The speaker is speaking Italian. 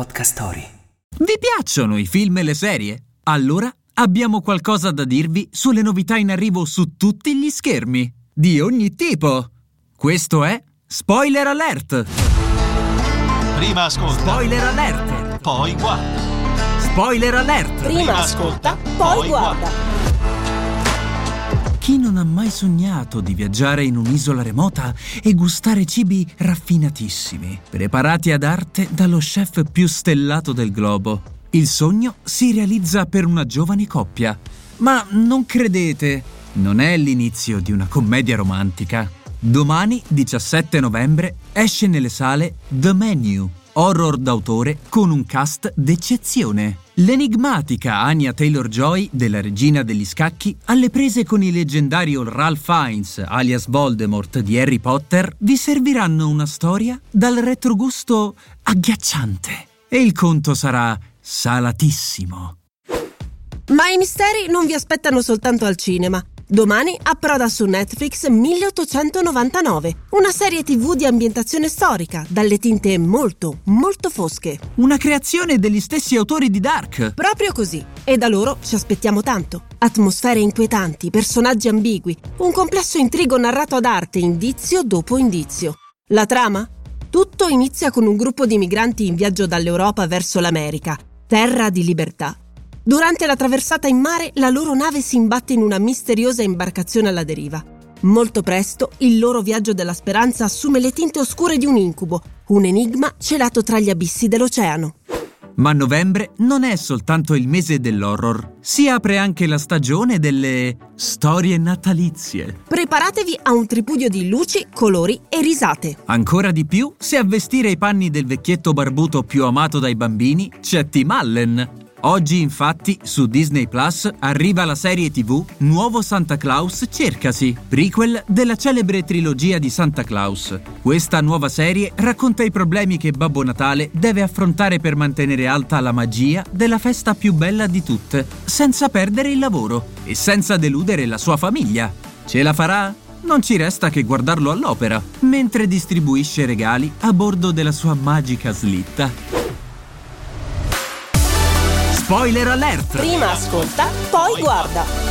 Podcast Story. Vi piacciono i film e le serie? Allora abbiamo qualcosa da dirvi sulle novità in arrivo su tutti gli schermi, di ogni tipo. Questo è Spoiler Alert! Prima ascolta, Spoiler Alert! poi guarda. Spoiler Alert! Prima ascolta, poi guarda. Chi non ha mai sognato di viaggiare in un'isola remota e gustare cibi raffinatissimi, preparati ad arte dallo chef più stellato del globo? Il sogno si realizza per una giovane coppia. Ma non credete, non è l'inizio di una commedia romantica. Domani, 17 novembre, esce nelle sale The Menu, horror d'autore con un cast d'eccezione. L'enigmatica Anya Taylor-Joy della regina degli scacchi, alle prese con il leggendario Ralph Fiennes, alias Voldemort di Harry Potter, vi serviranno una storia dal retrogusto agghiacciante. E il conto sarà salatissimo. Ma i misteri non vi aspettano soltanto al cinema. Domani approda su Netflix 1899, una serie tv di ambientazione storica, dalle tinte molto, molto fosche. Una creazione degli stessi autori di Dark. Proprio così. E da loro ci aspettiamo tanto. Atmosfere inquietanti, personaggi ambigui, un complesso intrigo narrato ad arte, indizio dopo indizio. La trama? Tutto inizia con un gruppo di migranti in viaggio dall'Europa verso l'America, terra di libertà. Durante la traversata in mare, la loro nave si imbatte in una misteriosa imbarcazione alla deriva. Molto presto, il loro viaggio della speranza assume le tinte oscure di un incubo, un enigma celato tra gli abissi dell'oceano. Ma novembre non è soltanto il mese dell'horror, si apre anche la stagione delle storie natalizie. Preparatevi a un tripudio di luci, colori e risate. Ancora di più, se a vestire i panni del vecchietto barbuto più amato dai bambini c'è Tim Allen. Oggi infatti su Disney Plus arriva la serie tv Nuovo Santa Claus Cercasi, prequel della celebre trilogia di Santa Claus. Questa nuova serie racconta i problemi che Babbo Natale deve affrontare per mantenere alta la magia della festa più bella di tutte, senza perdere il lavoro e senza deludere la sua famiglia. Ce la farà? Non ci resta che guardarlo all'opera, mentre distribuisce regali a bordo della sua magica slitta. Spoiler alert! Prima ascolta, poi guarda.